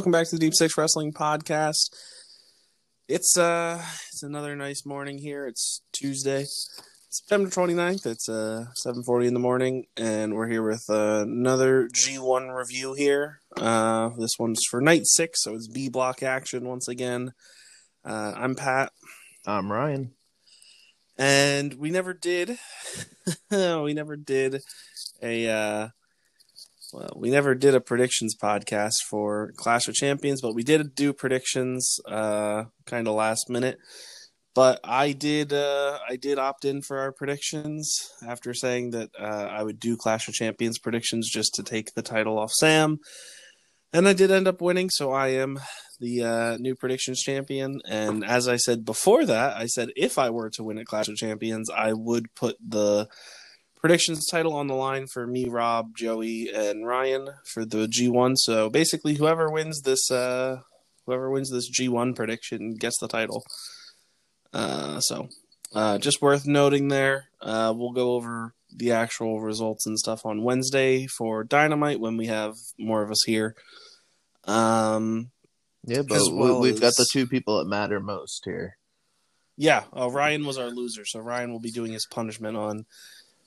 Welcome back to the Deep Six Wrestling Podcast. It's uh it's another nice morning here. It's Tuesday, September 29th. It's uh 7:40 in the morning and we're here with uh, another G1 review here. Uh this one's for night 6, so it's B block action once again. Uh I'm Pat. I'm Ryan. And we never did we never did a uh well, we never did a predictions podcast for Clash of Champions, but we did do predictions uh kind of last minute. But I did uh I did opt in for our predictions after saying that uh I would do Clash of Champions predictions just to take the title off Sam. And I did end up winning, so I am the uh, new predictions champion. And as I said before that, I said if I were to win at Clash of Champions, I would put the predictions title on the line for me, Rob, Joey, and Ryan for the G1. So basically, whoever wins this, uh, whoever wins this G1 prediction gets the title. Uh, so uh, just worth noting there. Uh, we'll go over the actual results and stuff on Wednesday for Dynamite when we have more of us here. Um, yeah, but well we, have got the two people that matter most here. Yeah, uh, Ryan was our loser, so Ryan will be doing his punishment on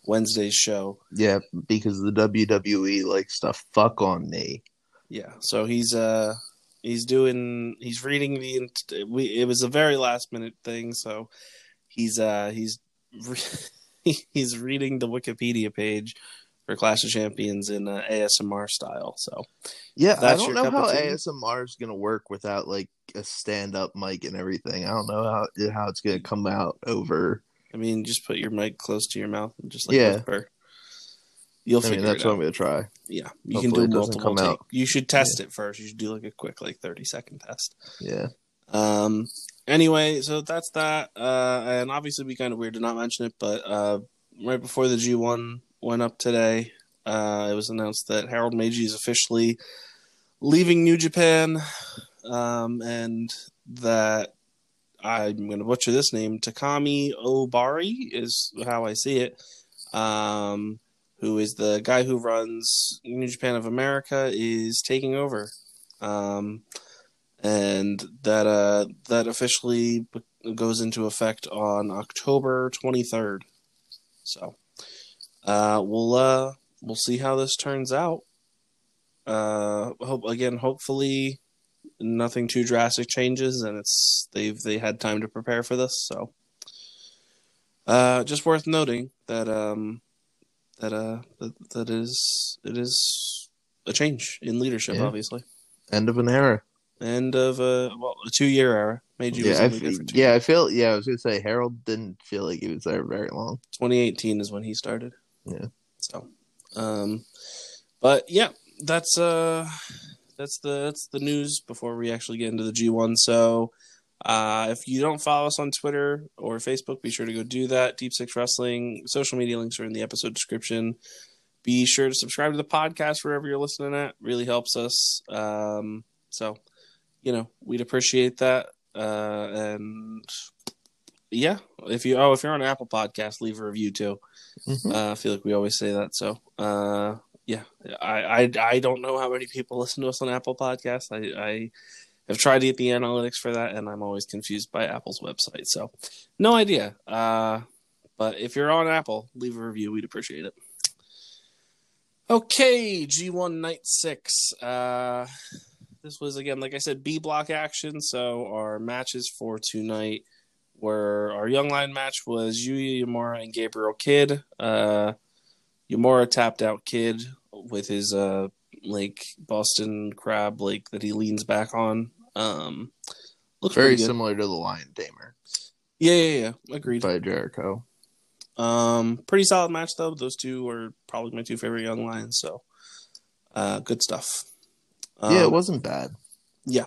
Wednesday's show. Yeah, because the WWE likes to fuck on me. Yeah, so he's uh he's doing he's reading the we it was a very last minute thing, so he's uh he's he's reading the Wikipedia page for Clash of Champions in uh, ASMR style. So yeah, I don't know how ASMR is gonna work without like a stand up mic and everything. I don't know how how it's gonna come out over I mean, just put your mic close to your mouth and just like yeah. whisper. You'll I figure mean, that's what I'm gonna try. Yeah, you Hopefully can do multiple. Take. You should test yeah. it first. You should do like a quick, like thirty second test. Yeah. Um. Anyway, so that's that. Uh, and obviously, be kind of weird to not mention it, but uh, right before the G1 went up today, uh, it was announced that Harold Meij is officially leaving New Japan, um, and that I'm going to butcher this name. Takami Ohbari is how I see it. Um, who is the guy who runs New Japan of America is taking over. Um, and that uh, that officially goes into effect on October 23rd. So uh, we'll uh, we'll see how this turns out. Uh, hope again, hopefully nothing too drastic changes, and it's they've they had time to prepare for this. So, uh, just worth noting that um, that uh that, that is it is a change in leadership, yeah. obviously. End of an era. End of a well a two year era. Made you yeah, I f- yeah, I feel yeah. I was gonna say Harold didn't feel like he was there very long. 2018 is when he started. Yeah. So, um, but yeah, that's uh that's the that's the news before we actually get into the G1. So uh, if you don't follow us on Twitter or Facebook, be sure to go do that. Deep Six Wrestling social media links are in the episode description. Be sure to subscribe to the podcast wherever you're listening at. Really helps us. Um, so, you know, we'd appreciate that. Uh, and yeah, if you oh if you're on Apple Podcast, leave a review too. Mm-hmm. Uh, I feel like we always say that. So uh, yeah, I, I I don't know how many people listen to us on Apple Podcasts. I, I have tried to get the analytics for that, and I'm always confused by Apple's website. So, no idea. Uh, but if you're on Apple, leave a review. We'd appreciate it. Okay, G1 Night Six. Uh, this was again, like I said, B block action. So our matches for tonight were our Young Lion match was Yuya Uemura and Gabriel Kidd. Uh, Uemura tapped out Kidd with his uh like Boston crab like that he leans back on. Um looks very similar to the Lion Tamer. Yeah, yeah, yeah. Agreed. By Jericho. Um pretty solid match though. Those two are probably my two favorite young lions, so uh good stuff. Um, yeah, it um, wasn't bad. Yeah.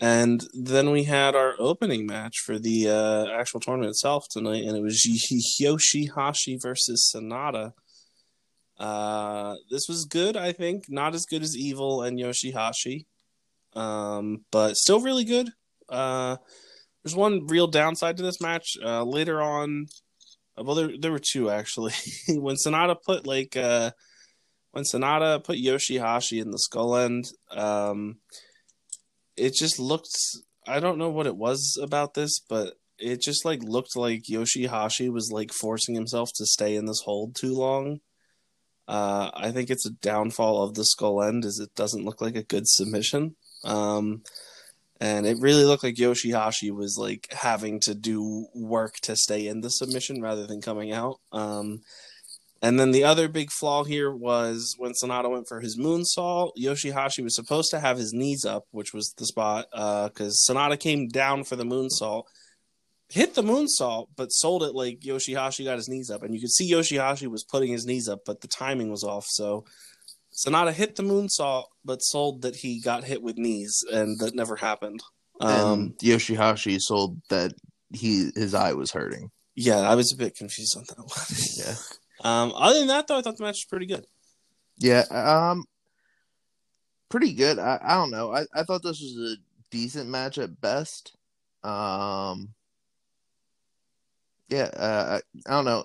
And then we had our opening match for the uh, actual tournament itself tonight, and it was Yoshihashi versus Sanada. Uh, this was good, I think. Not as good as Evil and Yoshihashi, um, but still really good. Uh, there's one real downside to this match. Uh, later on, uh, well, there there were two actually. when Sanada put like uh, when Sanada put Yoshihashi in the skull end, um, it just looked. I don't know what it was about this, but it just like looked like Yoshihashi was like forcing himself to stay in this hold too long. Uh, I think it's a downfall of the skull end, is it doesn't look like a good submission. Um, and it really looked like Yoshihashi was like having to do work to stay in the submission rather than coming out. Um, and then the other big flaw here was when Sanada went for his moonsault, Yoshihashi was supposed to have his knees up, which was the spot, because uh, Sanada came down for the moonsault, hit the moonsault, but sold it like Yoshihashi got his knees up. And you could see Yoshihashi was putting his knees up, but the timing was off. So Sanada hit the moonsault, but sold that he got hit with knees, and that never happened. Um, and Yoshihashi sold that he his eye was hurting. Yeah, I was a bit confused on that one. yeah. Um, other than that, though, I thought the match was pretty good. Yeah, um, pretty good. I, I don't know. I, I thought this was a decent match at best. Um, yeah, uh, I don't know.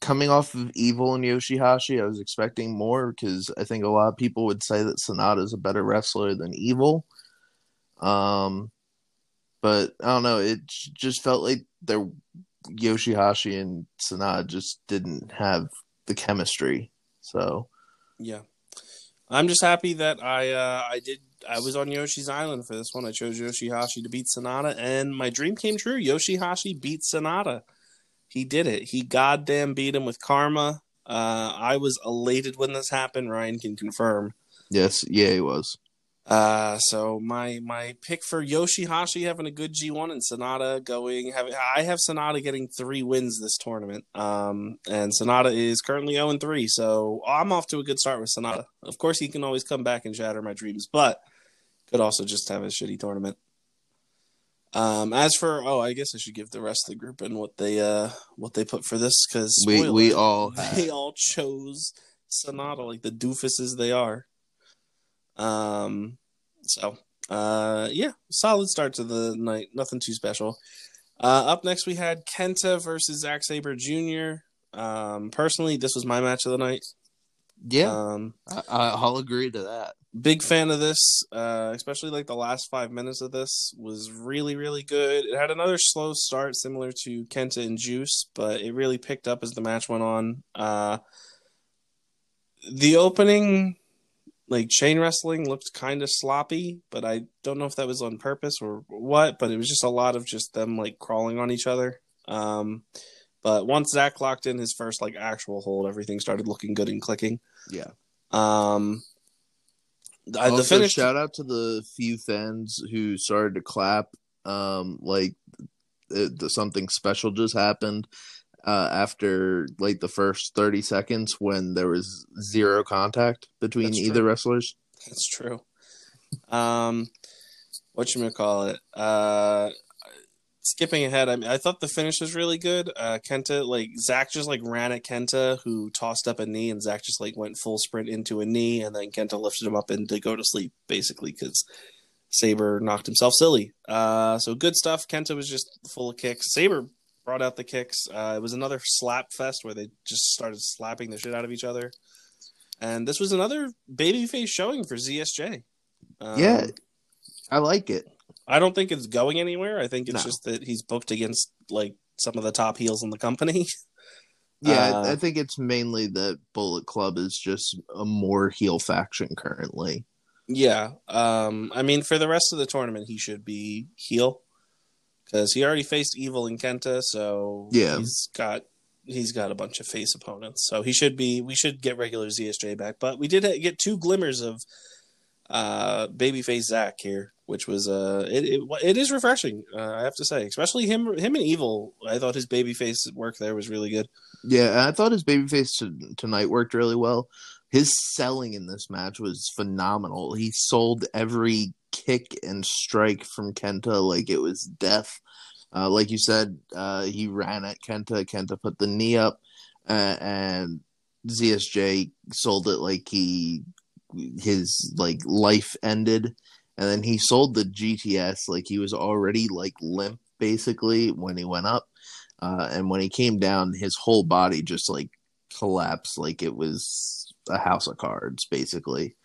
Coming off of Evil and Yoshihashi, I was expecting more because I think a lot of people would say that Sanada is a better wrestler than Evil. Um, but I don't know. It just felt like there Yoshihashi and Sanada just didn't have the chemistry. So, yeah, I'm just happy that I uh, I did I was on Yoshi's Island for this one. I chose Yoshihashi to beat Sanada, and my dream came true. Yoshihashi beat Sanada. He did it. He goddamn beat him with karma. Uh, I was elated when this happened. Ryan can confirm. Yes, yeah, he was. Uh, so my my pick for Yoshihashi having a good G1 and Sanada going having I have Sanada getting three wins this tournament. Um, and Sanada is currently 0 and 3, so I'm off to a good start with Sanada. Of course, he can always come back and shatter my dreams, but could also just have a shitty tournament. Um, as for oh, I guess I should give the rest of the group and what they uh what they put for this because we we all they all chose Sanada like the doofuses they are. Um, so uh, yeah, solid start to the night. Nothing too special. Uh, up next, we had Kenta versus Zack Sabre Jr. Um, personally, this was my match of the night. Yeah, um, I, I, will agree to that. Big fan of this, uh, especially like the last five minutes of this was really, really good. It had another slow start, similar to Kenta and Juice, but it really picked up as the match went on. Uh, the opening like chain wrestling looked kind of sloppy, but I don't know if that was on purpose or what. But it was just a lot of just them like crawling on each other. Um, but once Zack locked in his first like actual hold, everything started looking good and clicking. Yeah. Um, also, the finish. Shout out to the few fans who started to clap. Um, like it, the, something special just happened uh, after like the first 30 seconds when there was zero contact between That's either true. wrestlers. That's true. Um, what you gonna call it? Uh, skipping ahead, I mean, I thought the finish was really good. Uh, Kenta, like Zach, just like ran at Kenta, who tossed up a knee, and Zach just like went full sprint into a knee, and then Kenta lifted him up and to go to sleep, basically, because Sabre knocked himself silly. Uh, so good stuff. Kenta was just full of kicks. Sabre brought out the kicks. Uh, it was another slap fest where they just started slapping the shit out of each other. And this was another babyface showing for ZSJ. Um, yeah, I like it. I don't think it's going anywhere. I think it's no. just that he's booked against like some of the top heels in the company. Yeah, uh, I, I think it's mainly that Bullet Club is just a more heel faction currently. Yeah, um, I mean, for the rest of the tournament, he should be heel because he already faced Evil in Kenta, so yeah, he's got he's got a bunch of face opponents, so he should be. We should get regular ZSJ back, but we did get two glimmers of uh babyface Zach here, which was uh it it, it is refreshing, uh, I have to say, especially him him and Evil. I thought his babyface work there was really good. Yeah, I thought his babyface to, tonight worked really well. His selling in this match was phenomenal. He sold every kick and strike from Kenta like it was death. Uh, like you said, uh, he ran at Kenta. Kenta put the knee up, uh, and ZSJ sold it like he his like life ended, and then he sold the GTS like he was already like limp basically when he went up, uh, and when he came down, his whole body just like collapsed like it was a house of cards basically.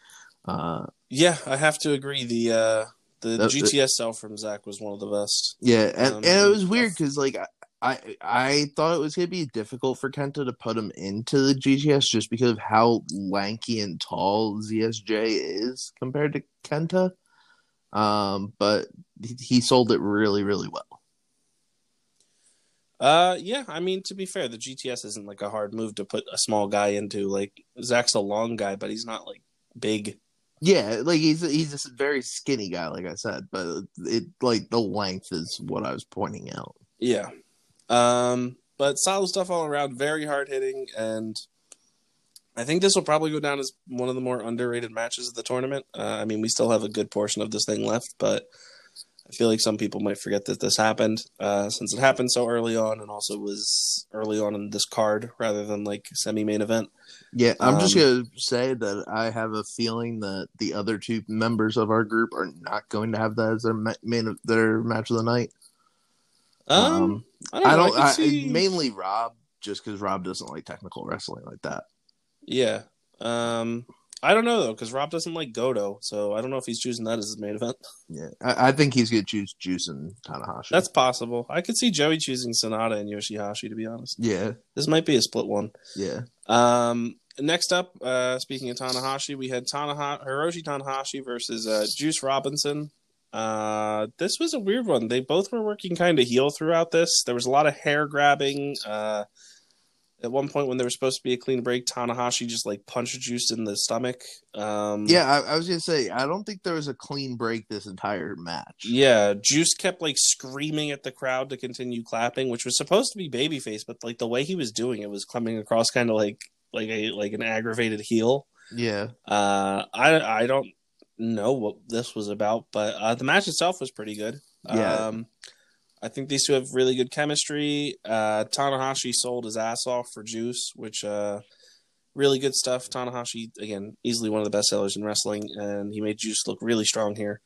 Uh, yeah, I have to agree. The uh, The GTS sell from Zach was one of the best. Yeah, and, Um, and it was weird because like I, I thought it was gonna be difficult for Kenta to put him into the GTS just because of how lanky and tall ZSJ is compared to Kenta. Um, but he, he sold it really really well. Uh, yeah. I mean, to be fair, the GTS isn't like a hard move to put a small guy into. Like Zach's a long guy, but he's not like big. Yeah, like he's he's a very skinny guy, like I said, but it like the length is what I was pointing out. Yeah. Um, but solid stuff all around. Very hard hitting, and I think this will probably go down as one of the more underrated matches of the tournament. Uh, I mean, we still have a good portion of this thing left, but I feel like some people might forget that this happened uh, since it happened so early on, and also was early on in this card rather than like semi main event. Yeah, I'm just Um, gonna say that I have a feeling that the other two members of our group are not going to have that as their ma- main their match of the night. Um, I don't. I don't. I I see... mainly Rob, just because Rob doesn't like technical wrestling like that. Yeah. Um, I don't know though because Rob doesn't like Goto, so I don't know if he's choosing that as his main event. Yeah, I, I think he's gonna choose Juice and Tanahashi. That's possible. I could see Joey choosing Sanada and Yoshihashi. To be honest, yeah, this might be a split one. yeah, Um, next up, uh, speaking of Tanahashi, we had Tanaha- Hiroshi Tanahashi versus uh, Juice Robinson. Uh, this was a weird one. They both were working kind of heel throughout this. There was a lot of hair grabbing. Uh, at one point, when there was supposed to be a clean break, Tanahashi just like punched Juice in the stomach. Um, yeah. I, I was gonna say I don't think there was a clean break this entire match. Yeah, Juice kept like screaming at the crowd to continue clapping, which was supposed to be babyface, but like the way he was doing it was coming across kind of like like a like an aggravated heel. Yeah, Uh, I I don't know what this was about, but uh, the match itself was pretty good. Yeah. Um, I think these two have really good chemistry. Uh, Tanahashi sold his ass off for Juice, which uh, really good stuff. Tanahashi again, easily one of the best sellers in wrestling, and he made Juice look really strong here.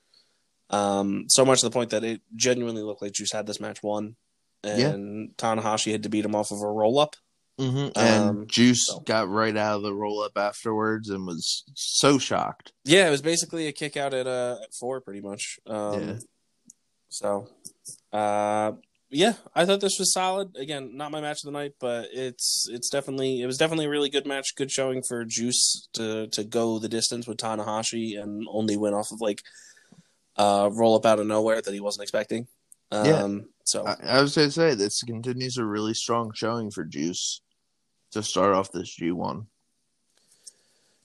Um, so much to the point that it genuinely looked like Juice had this match won, and Tanahashi had to beat him off of a roll up. Hmm and Um, Juice so. got right out of the roll up afterwards and was so shocked. Yeah, it was basically a kick out at uh at four, pretty much. Um, Yeah. So, uh, yeah, I thought this was solid. Again, not my match of the night, but it's it's definitely it was definitely a really good match. Good showing for Juice to to go the distance with Tanahashi and only win off of like uh roll up out of nowhere that he wasn't expecting. Um, Yeah. So I, I was gonna say this continues a really strong showing for Juice to start off this G one.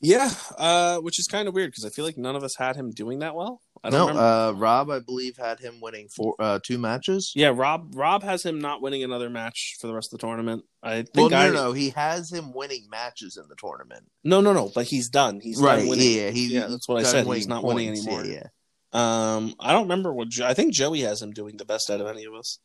yeah, uh, which is kind of weird because I feel like none of us had him doing that well. I don't No, remember. uh, Rob, I believe, had him winning four, uh, two matches. yeah, Rob Rob has him not winning another match for the rest of the tournament. I think Well, no, I no, no, he has him winning matches in the tournament. No, no, no. But he's done. He's right? done winning. Yeah, he, Yeah, that's what I said. He's not winning anymore. Yeah, Um, I don't remember what. I think Joey has him doing the best out of any of us.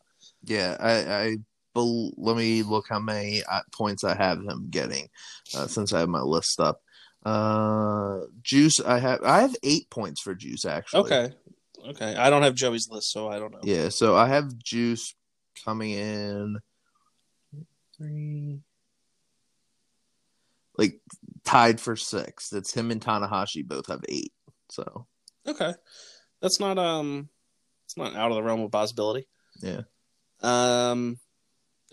yeah. yeah I, I bel let me look how many uh, points I have him getting uh, since I have my list up. Uh, Juice, I have I have eight points for Juice actually. Okay, okay. I don't have Joey's list, so I don't know. Yeah, so I have Juice coming in three, like tied for six. That's him and Tanahashi both have eight. So Okay, that's not um, it's not out of the realm of possibility. Yeah. Um.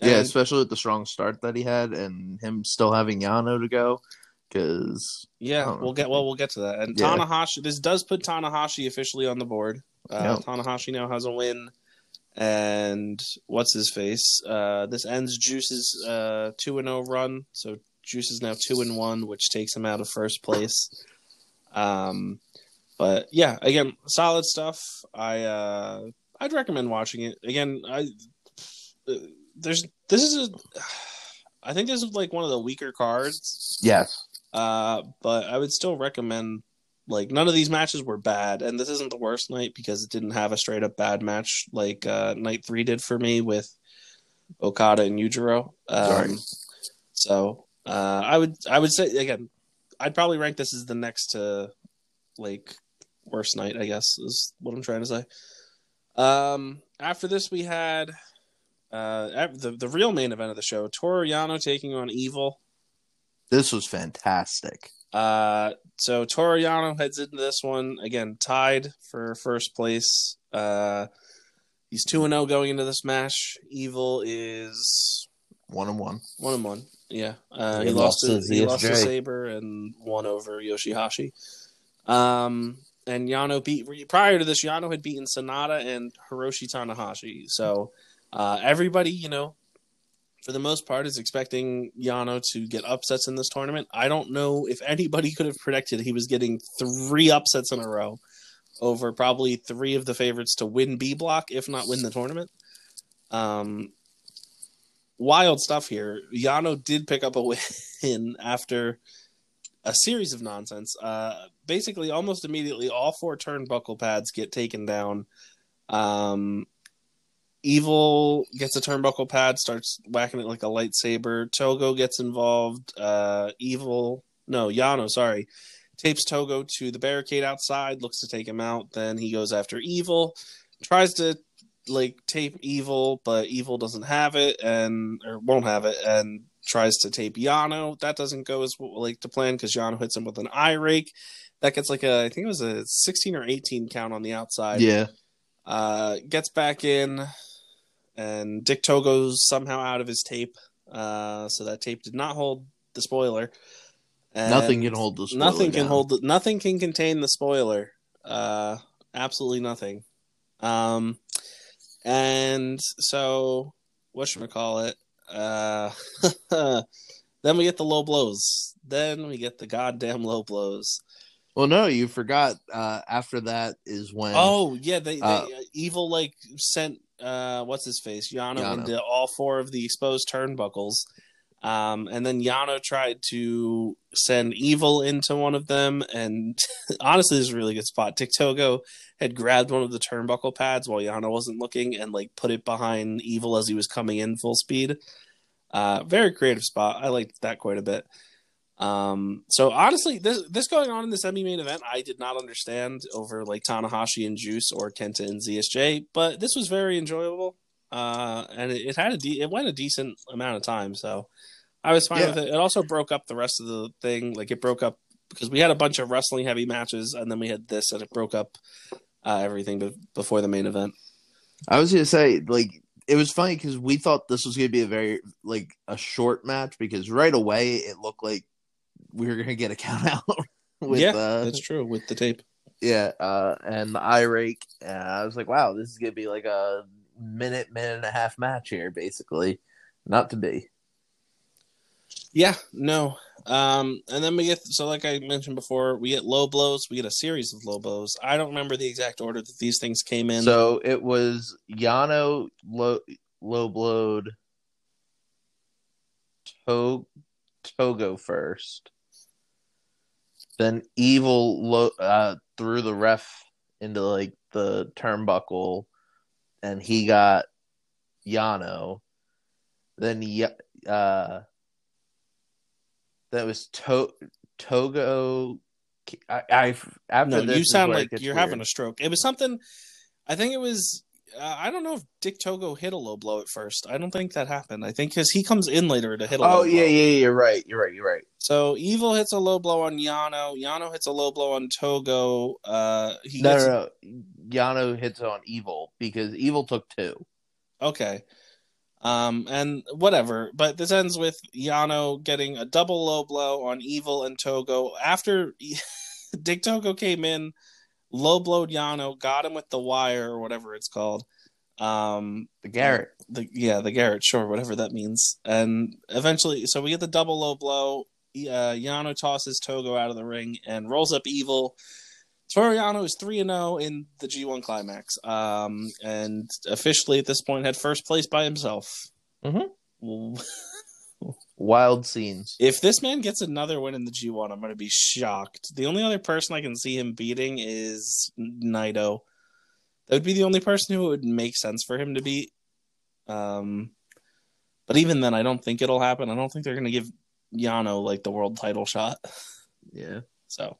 Yeah, and- especially with the strong start that he had and him still having Yano to go. Because Yeah, Oh, we'll get well. We'll get to that. And Yeah. Tanahashi, this does put Tanahashi officially on the board. Uh. Tanahashi now has a win, and what's his face? Uh, this ends Juice's uh, two and zero run. So Juice is now two and one, which takes him out of first place. Um, but yeah, again, solid stuff. I uh, I'd recommend watching it again. I uh, there's this is a. I think this is like one of the weaker cards. yes, Uh, but I would still recommend like none of these matches were bad, and this isn't the worst night because it didn't have a straight up bad match like uh, night three did for me with Okada and Yujiro. Um, Sorry. So uh, I would I would say again, I'd probably rank this as the next to like worst night. I guess is what I'm trying to say. Um, after this, we had uh the the real main event of the show: Toru Yano taking on Evil. this was fantastic. Uh, so Toru Yano heads into this one again, tied for first place. Uh, he's two and zero going into this match. Evil is One and one. one and one. Yeah, uh, He he, lost, lost to, to he lost to Sabre and won over Yoshihashi. Um, and Yano beat prior to this. Yano had beaten Sanada and Hiroshi Tanahashi. So uh, everybody, you know, for the most part, is expecting Yano to get upsets in this tournament. I don't know if anybody could have predicted he was getting three upsets in a row over probably three of the favorites to win B block, if not win the tournament. Um, wild stuff here. Yano did pick up a win after a series of nonsense. Uh, basically, almost immediately, all four turnbuckle pads get taken down. Um, Evil gets a turnbuckle pad, starts whacking it like a lightsaber. Togo gets involved. Uh, Evil, no, Yano, sorry, tapes Togo to the barricade outside, looks to take him out. Then he goes after Evil, tries to like tape Evil, but Evil doesn't have it and or won't have it, and tries to tape Yano. That doesn't go as like to plan because Yano hits him with an eye rake. That gets like a I think it was a 16 or 18 count on the outside. Yeah. Uh, gets back in, and Dick Togo's somehow out of his tape. Uh, so that tape did not hold the spoiler. And Nothing can hold the spoiler nothing can down. hold the, nothing can contain the spoiler. Uh, absolutely nothing. Um, and so what should we call it? Uh, then we get the low blows. Then we get the goddamn low blows. Well, no, you forgot. Uh, after that is when. Oh yeah, they, they Uh, evil like sent uh what's his face Yano, Yano. into all four of the exposed turnbuckles, um, and then Yano tried to send evil into one of them, and honestly, this is a really good spot. Dick Togo had grabbed one of the turnbuckle pads while Yano wasn't looking, and like put it behind evil as he was coming in full speed. Uh, very creative spot. I liked that quite a bit. Um, so honestly, this this going on in the semi main event, I did not understand over like Tanahashi and Juice or Kenta and ZSJ, but this was very enjoyable. Uh, and it, it had a de- it went a decent amount of time, so I was fine Yeah. with it. It also broke up the rest of the thing, like it broke up because we had a bunch of wrestling heavy matches, and then we had this, and it broke up uh, everything be- before the main event. I was gonna say, like, it was funny because we thought this was gonna be a very like a short match because right away it looked like we were gonna get a count out with yeah, uh, that's true with the tape. yeah, uh, and the eye rake. And I was like, wow, this is gonna be like a minute, minute and a half match here, basically. Not to be. Yeah, no. Um, and then we get so like I mentioned before, we get low blows. We get a series of low blows. I don't remember the exact order that these things came in. So it was Yano low low blowed to- Togo first. Then Evil low uh, threw the ref into like the turnbuckle, and he got Yano. Then uh, that was to- Togo. I, I after no, you sound like you're weird. having a stroke. It was something. I think it was. Uh, I don't know if Dick Togo hit a low blow at first. I don't think that happened. I think because he comes in later to hit a low Oh blow. yeah, yeah, yeah, you're right. You're right. You're right. So Evil hits a low blow on Yano. Yano hits a low blow on Togo. Uh, he No, gets, no, no. Yano hits on Evil because Evil took two. Okay. Um, and whatever, but this ends with Yano getting a double low blow on Evil and Togo after Dick Togo came in, low blowed Yano, got him with the wire or whatever it's called. Um, The Garrote. the yeah, the Garrote, sure, whatever that means. And eventually, so we get the double low blow. Uh, Yano tosses Togo out of the ring and rolls up Evil. Toru Yano is three and zero in the G1 climax, um, and officially at this point had first place by himself. Mhm. Wild scenes. If this man gets another win in the G1, I'm going to be shocked. The only other person I can see him beating is Naito. That would be the only person who it would make sense for him to beat. Um, but even then, I don't think it'll happen. I don't think they're going to give Yano like the world title shot. Yeah. So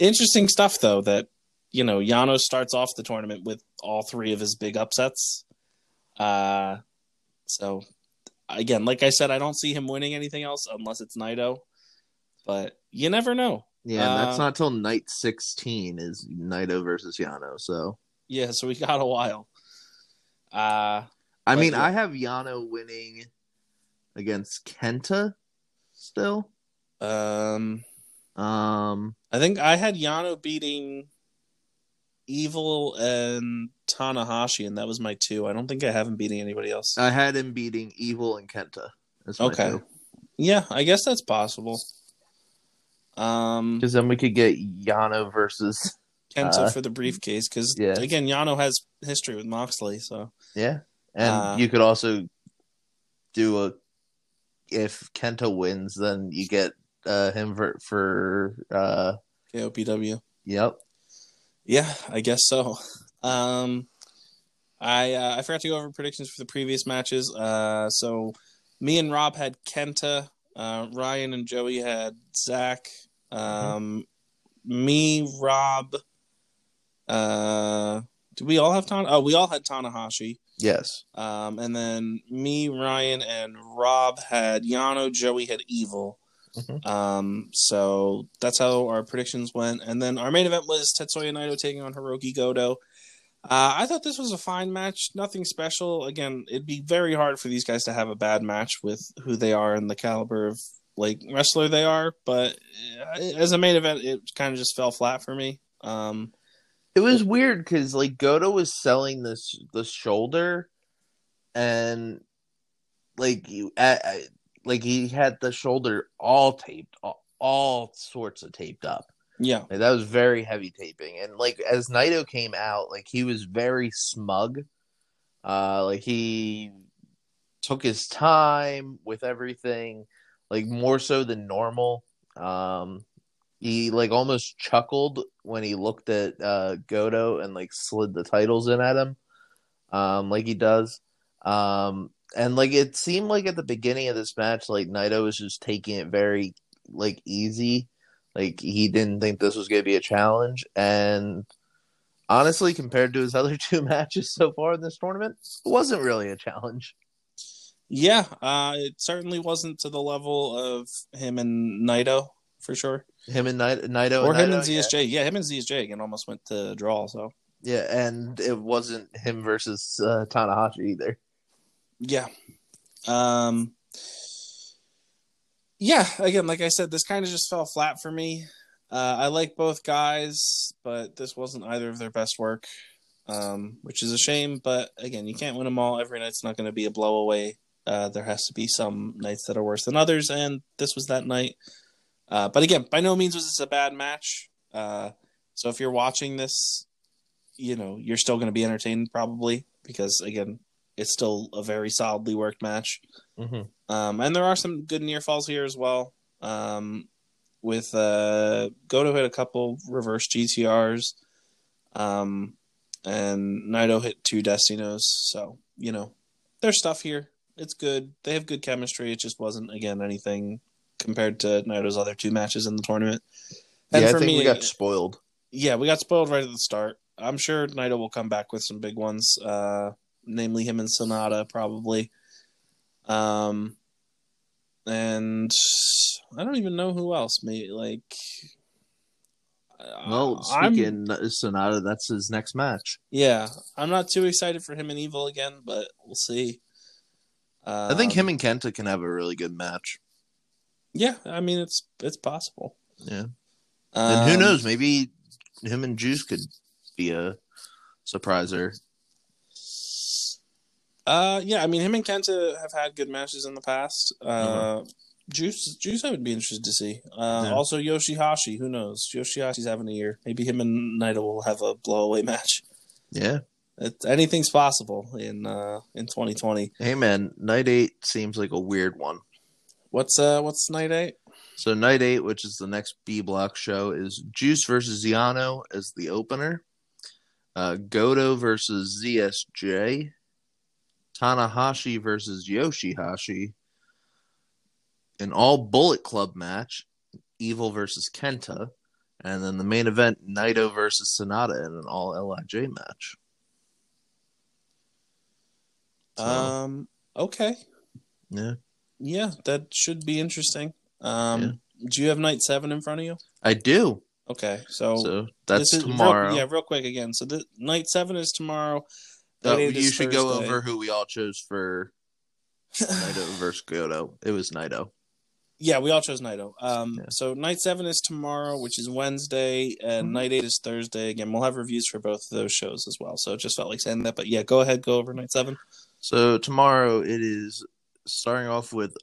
interesting stuff, though. That you know, Yano starts off the tournament with all three of his big upsets. Uh, so again, like I said, I don't see him winning anything else unless it's Naito. But you never know. Yeah, and that's Uh, not till night sixteen is Naito versus Yano. So Yeah, so we got a while. Uh I mean, yeah. I have Yano winning against Kenta still. um Um, I think I had Yano beating Evil and Tanahashi, and that was my two. I don't think I have him beating anybody else. I had him beating Evil and Kenta. Okay. Yeah, I guess that's possible. Um Because then we could get Yano versus Kenta Uh, for the briefcase because yeah. again, Yano has history with Moxley, so yeah, and Uh, you could also do a if Kenta wins, then you get uh him for for uh KOPW. yep Yeah, I guess so. Um, I uh, I forgot to go over predictions for the previous matches. Uh, so me and Rob had Kenta. Uh, Ryan and Joey had Zach. Um, me, Rob. Uh, did we all have Tan? Oh, we all had Tanahashi. yes Um, and then me, Ryan, and Rob had Yano. Joey had Evil. Mhm. Um, so that's how our predictions went. And then our main event was Tetsuya Naito taking on Hirooki Goto. Uh, I thought this was a fine match, nothing special. Again, it'd be very hard for these guys to have a bad match with who they are and the caliber of like wrestler they are. But uh, as a main event, it kind of just fell flat for me. Um, It was weird because like Goto was selling this the shoulder, and like you, I, I, like he had the shoulder all taped, all, all sorts of taped up. yeah, Like, that was very heavy taping, and like as Naito came out, like he was very smug. Uh, like he took his time with everything, like more so than normal. Um, he like almost chuckled when he looked at uh Goto and like slid the titles in at him, um, like he does. Um, and like it seemed like at the beginning of this match, like Naito was just taking it very like easy. Like he didn't think this was going to be a challenge, and honestly, compared to his other two matches so far in this tournament, it wasn't really a challenge. yeah. Uh, it certainly wasn't to the level of him and Naito for sure. Him and Naito, Naito or him Naito, and ZSJ. Yeah. him and ZSJ again almost went to draw. So Yeah, yeah, and it wasn't him versus uh, Tanahashi either. Yeah, um, yeah. Again, like I said, this kind of just fell flat for me. Uh, I like both guys, but this wasn't either of their best work, um, which is a shame. But again, you can't win them all. Every night's not going to be a blowaway. Uh, there has to be some nights that are worse than others, and this was that night. Uh, but again, by no means was this a bad match. Uh, so if you're watching this, you know you're still going to be entertained probably because again, it's still a very solidly worked match. Mm-hmm. Um, and there are some good near falls here as well. Um, with uh, Goto hit a couple reverse GTRs, um, and Naito hit two Destinos. So you know, there's stuff here. It's good. They have good chemistry. It just wasn't again anything compared to Naito's other two matches in the tournament. And yeah, I for think me, we got spoiled. yeah, we got spoiled right at the start. I'm sure Naito will come back with some big ones, uh, namely him and Sanada probably. Um, and I don't even know who else. Maybe like, uh, Well, I'm- speaking of Sanada, that's his next match. yeah, I'm not too excited for him and Evil again, but we'll see. I think Um, him and Kenta can have a really good match. Yeah, I mean it's it's possible. Yeah, and who Um, knows? Maybe him and Juice could be a surpriser. Uh, yeah, I mean, him and Kenta have had good matches in the past. Uh, Mm-hmm. Juice, Juice, I would be interested to see. Uh, Yeah. Also, Yoshihashi, who knows? Yoshihashi's having a year. Maybe him and Naito will have a blowaway match. Yeah. It, anything's possible in uh, in 2020. Hey man, night eight seems like a weird one. What's uh what's night eight? So night eight, which is the next B block show, is Juice versus Yano as the opener. Uh, Goto versus ZSJ. Tanahashi versus Yoshihashi. An all Bullet Club match. Evil versus Kenta. And then the main event, Naito versus Sanada in an all LIJ match. So, Um. Okay. yeah. Yeah, that should be interesting. Um. Do you have night seven in front of you? I do. Okay, so, So that's is real- tomorrow. yeah, real quick again. So the night seven is tomorrow. Uh, you should go over who we all chose for Naito versus Goto. It was Naito. Yeah, we all chose Naito. Um, Yeah. so night seven is tomorrow, which is Wednesday, and Mhm. night eight is Thursday. Again, we'll have reviews for both of those shows as well. So it just felt like saying that, but yeah, go ahead, go over night seven. So tomorrow it is starting off with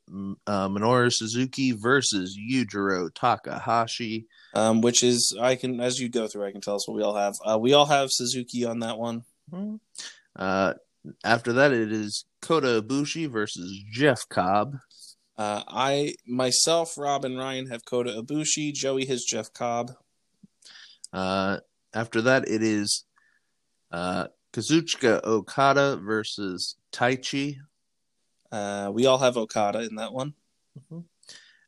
uh, Minoru Suzuki versus Yujiro Takahashi. Um, which is I can as you go through, I can tell us what we all have. Uh, we all have Suzuki on that one. Uh, after that, it is Kota Ibushi versus Jeff Cobb. Uh, I myself, Rob, and Ryan have Kota Ibushi. Joey has Jeff Cobb. Uh, after that, it is uh, Kazuchika Okada versus Taichi. Uh, we all have Okada in that one.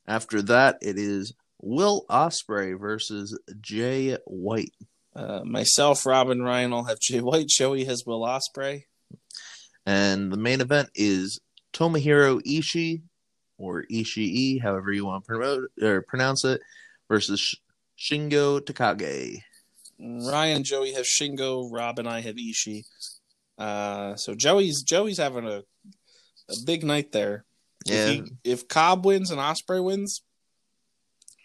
After that, it is Will Ospreay versus Jay White. Uh, myself, Rob, and Ryan'll have Jay White. Joey has Will Ospreay. And the main event is Tomohiro Ishii, or Ishii, however you want to promote or pronounce it, versus Shingo Takagi. Ryan and Joey have Shingo. Rob and I have Ishii. Uh, so Joey's Joey's having a a big night there. Yeah, If, he, if Cobb wins and Ospreay wins,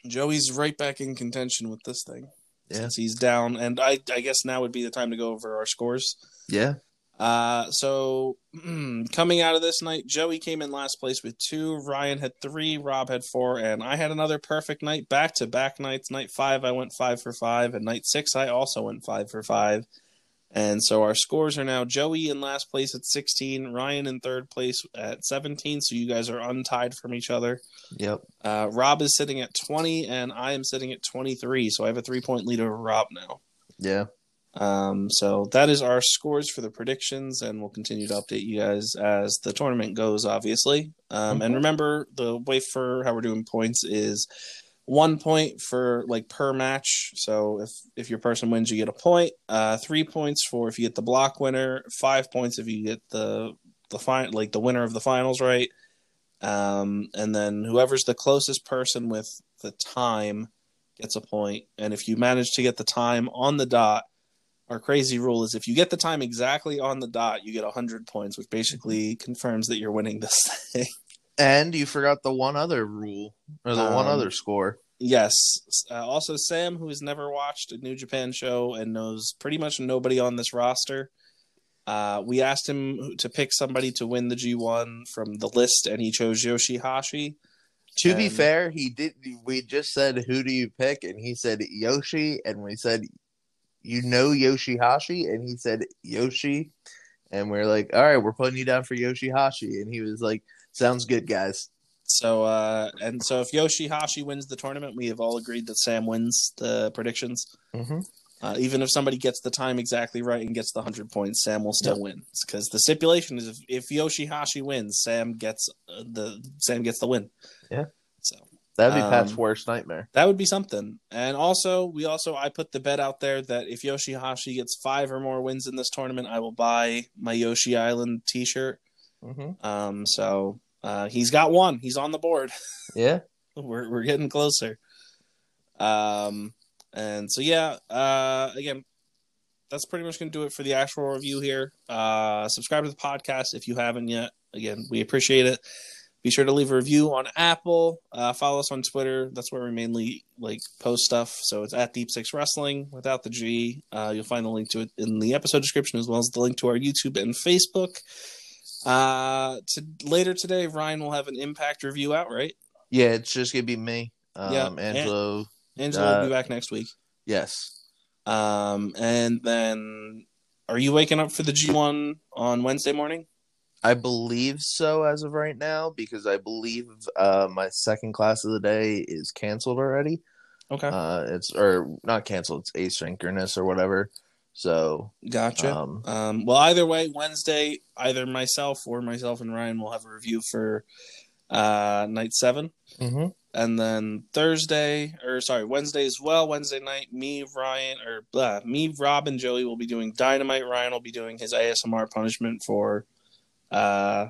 Joey's right back in contention with this thing. Yeah. He's down, and I I guess now would be the time to go over our scores. yeah, Uh, so coming out of this night, Joey came in last place with two. Ryan had three. Rob had four, and I had another perfect night, back to back nights. Night five, I went five for five, and night six, I also went five for five. And so our scores are now Joey in last place at 16, Ryan in third place at 17. So you guys are untied from each other. yep, Uh, Rob is sitting at 20, and I am sitting at 23. So I have a three point lead over Rob now. yeah. Um, so that is our scores for the predictions, and we'll continue to update you guys as the tournament goes, obviously. Um, And Mhm. remember, the way for how we're doing points is one point for like per match. So if if your person wins, you get a point. Uh, three points for if you get the block winner. Five points if you get the the fine like the winner of the finals, right? Um, and then whoever's the closest person with the time gets a point. And if you manage to get the time on the dot, our crazy rule is if you get the time exactly on the dot, you get 100 points, which basically confirms that you're winning this thing. And you forgot the one other rule or the one Um, other score. yes. Uh, also, Sam, who has never watched a New Japan show and knows pretty much nobody on this roster, uh, we asked him to pick somebody to win the G1 from the list, and he chose Yoshihashi. To be fair, he did. We just said, "Who do you pick?" And he said Yoshi, and we said, "You know Yoshihashi," and he said Yoshi, and we're like, "All right, we're putting you down for Yoshihashi," and he was like, "Sounds good, guys." So, uh, and so if Yoshihashi wins the tournament, we have all agreed that Sam wins the predictions. Mm-hmm. Uh, even if somebody gets the time exactly right and gets the 100 points, Sam will still win. Because the stipulation is if, if Yoshihashi wins, Sam gets uh, the Sam gets the win. Yeah. So That'd be Pat's Um, worst nightmare. that would be something. And also, we also I put the bet out there that if Yoshihashi gets five or more wins in this tournament, I will buy my Yoshi Island T-shirt. Mm-hmm. Um, so uh, he's got one. He's on the board. Yeah. we're we're getting closer. Um, and so yeah, uh, again, that's pretty much going to do it for the actual review here. Uh, subscribe to the podcast if you haven't yet. Again, we appreciate it. Be sure to leave a review on Apple. Uh, follow us on Twitter. That's where we mainly like post stuff. So it's at Deep Six Wrestling without the G. Uh, you'll find the link to it in the episode description as well as the link to our YouTube and Facebook. Uh, to later today, Ryan will have an Impact review out, right? Yeah, it's just gonna be me. Um, Yeah, Angelo. Angela will Uh, be back next week. Yes. Um, and then are you waking up for the G1 on Wednesday morning? I believe so as of right now because I believe uh, my second class of the day is canceled already. Okay, Uh, it's or not canceled. It's asynchronous or whatever. So gotcha. um, Um, well, either way, Wednesday, either myself or myself and Ryan will have a review for uh, night seven. mhm. And then Thursday, or sorry, Wednesday as well. Wednesday night, me, Ryan, or blah, me, Rob, and Joey will be doing Dynamite. Ryan will be doing his ASMR punishment for uh,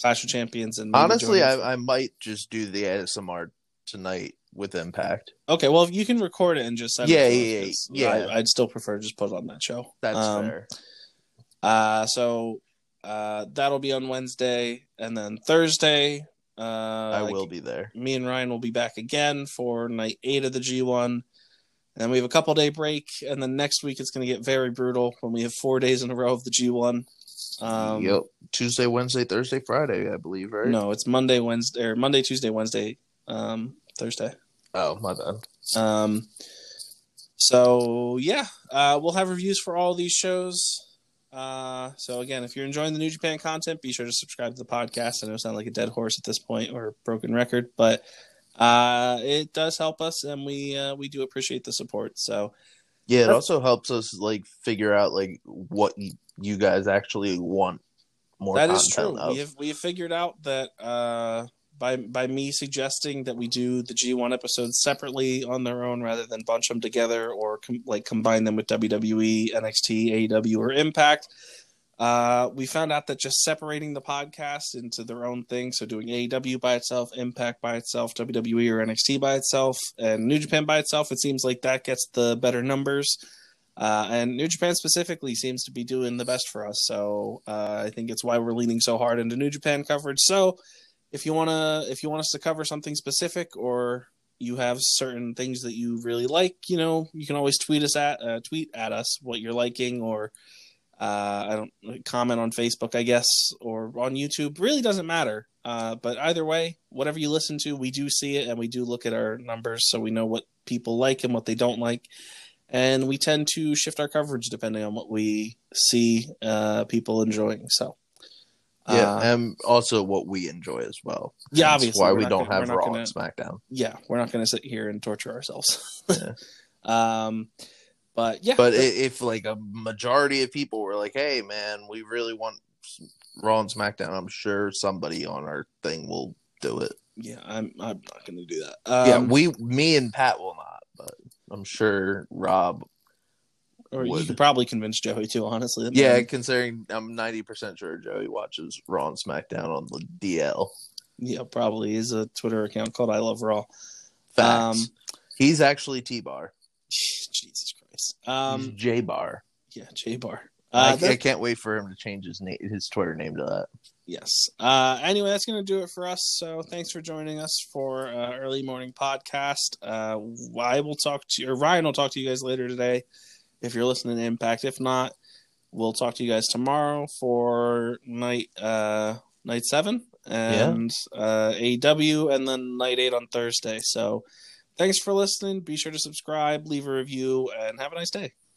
Clash of Champions. And honestly, I, I might just do the ASMR tonight with Impact. Okay, well, if you can record it and just send Yeah, it. yeah, yeah, yeah. I, would still prefer to just put it on that show. That's Um, fair. Uh, so uh, that'll be on Wednesday, and then Thursday. Uh, I will be there. Me and Ryan will be back again for night eight of the G1. And we have a couple day break, and then next week it's going to get very brutal when we have four days in a row of the G1. Um, yep. Tuesday, Wednesday, Thursday, Friday, I believe, right? No, it's Monday, Wednesday, or Monday, Tuesday, Wednesday, um, Thursday. Oh, my bad. Um, so yeah, uh, we'll have reviews for all these shows. Uh, so again, if you're enjoying the New Japan content, be sure to subscribe to the podcast. I know it sounds like a dead horse at this point or a broken record, but uh, it does help us, and we uh, we do appreciate the support. So Yeah, it also helps us like figure out like what y- you guys actually want more that is true. of. We have we have figured out that uh, by by me suggesting that we do the G1 episodes separately on their own rather than bunch them together or com- like combine them with WWE, NXT, AEW, or Impact. Uh, we found out that just separating the podcast into their own thing, so doing AEW by itself, Impact by itself, WWE or NXT by itself, and New Japan by itself, it seems like that gets the better numbers. Uh, and New Japan specifically seems to be doing the best for us. So uh, I think it's why we're leaning so hard into New Japan coverage. So if you wanna, if you want us to cover something specific, or you have certain things that you really like, you know, you can always tweet us at uh, tweet at us what you're liking, or uh, I don't comment on Facebook, I guess, or on YouTube. Really doesn't matter. Uh, but either way, whatever you listen to, we do see it and we do look at our numbers, so we know what people like and what they don't like and we tend to shift our coverage depending on what we see uh, people enjoying. So, yeah, uh, and also what we enjoy as well. Yeah, Hence obviously, why we don't gonna- have Raw gonna- and SmackDown. yeah, we're not going to sit here and torture ourselves. Yeah. um, but yeah, But if like a majority of people were like, "Hey, man, we really want Raw and SmackDown," I'm sure somebody on our thing will do it. yeah, I'm I'm not going to do that. Um, yeah, we, me and Pat will not, but I'm sure Rob. Or you would. could probably convince Joey too. Honestly, Yeah, man- considering I'm 90 percent sure Joey watches Raw and SmackDown on the DL. yeah, probably He's a Twitter account called I Love Raw. Facts. Um, He's actually T Bar. Jesus Christ. Um, J Bar. yeah, J Bar. I, Uh, that- I can't wait for him to change his name, his Twitter name to that. Yes. Uh, anyway, that's going to do it for us. So thanks for joining us for uh, early morning podcast. Uh, I will talk to you, or Ryan will talk to you guys later today if you're listening to Impact. If not, we'll talk to you guys tomorrow for night uh, night seven and uh, AEW, and then night eight on Thursday. So thanks for listening. Be sure to subscribe, leave a review, and have a nice day.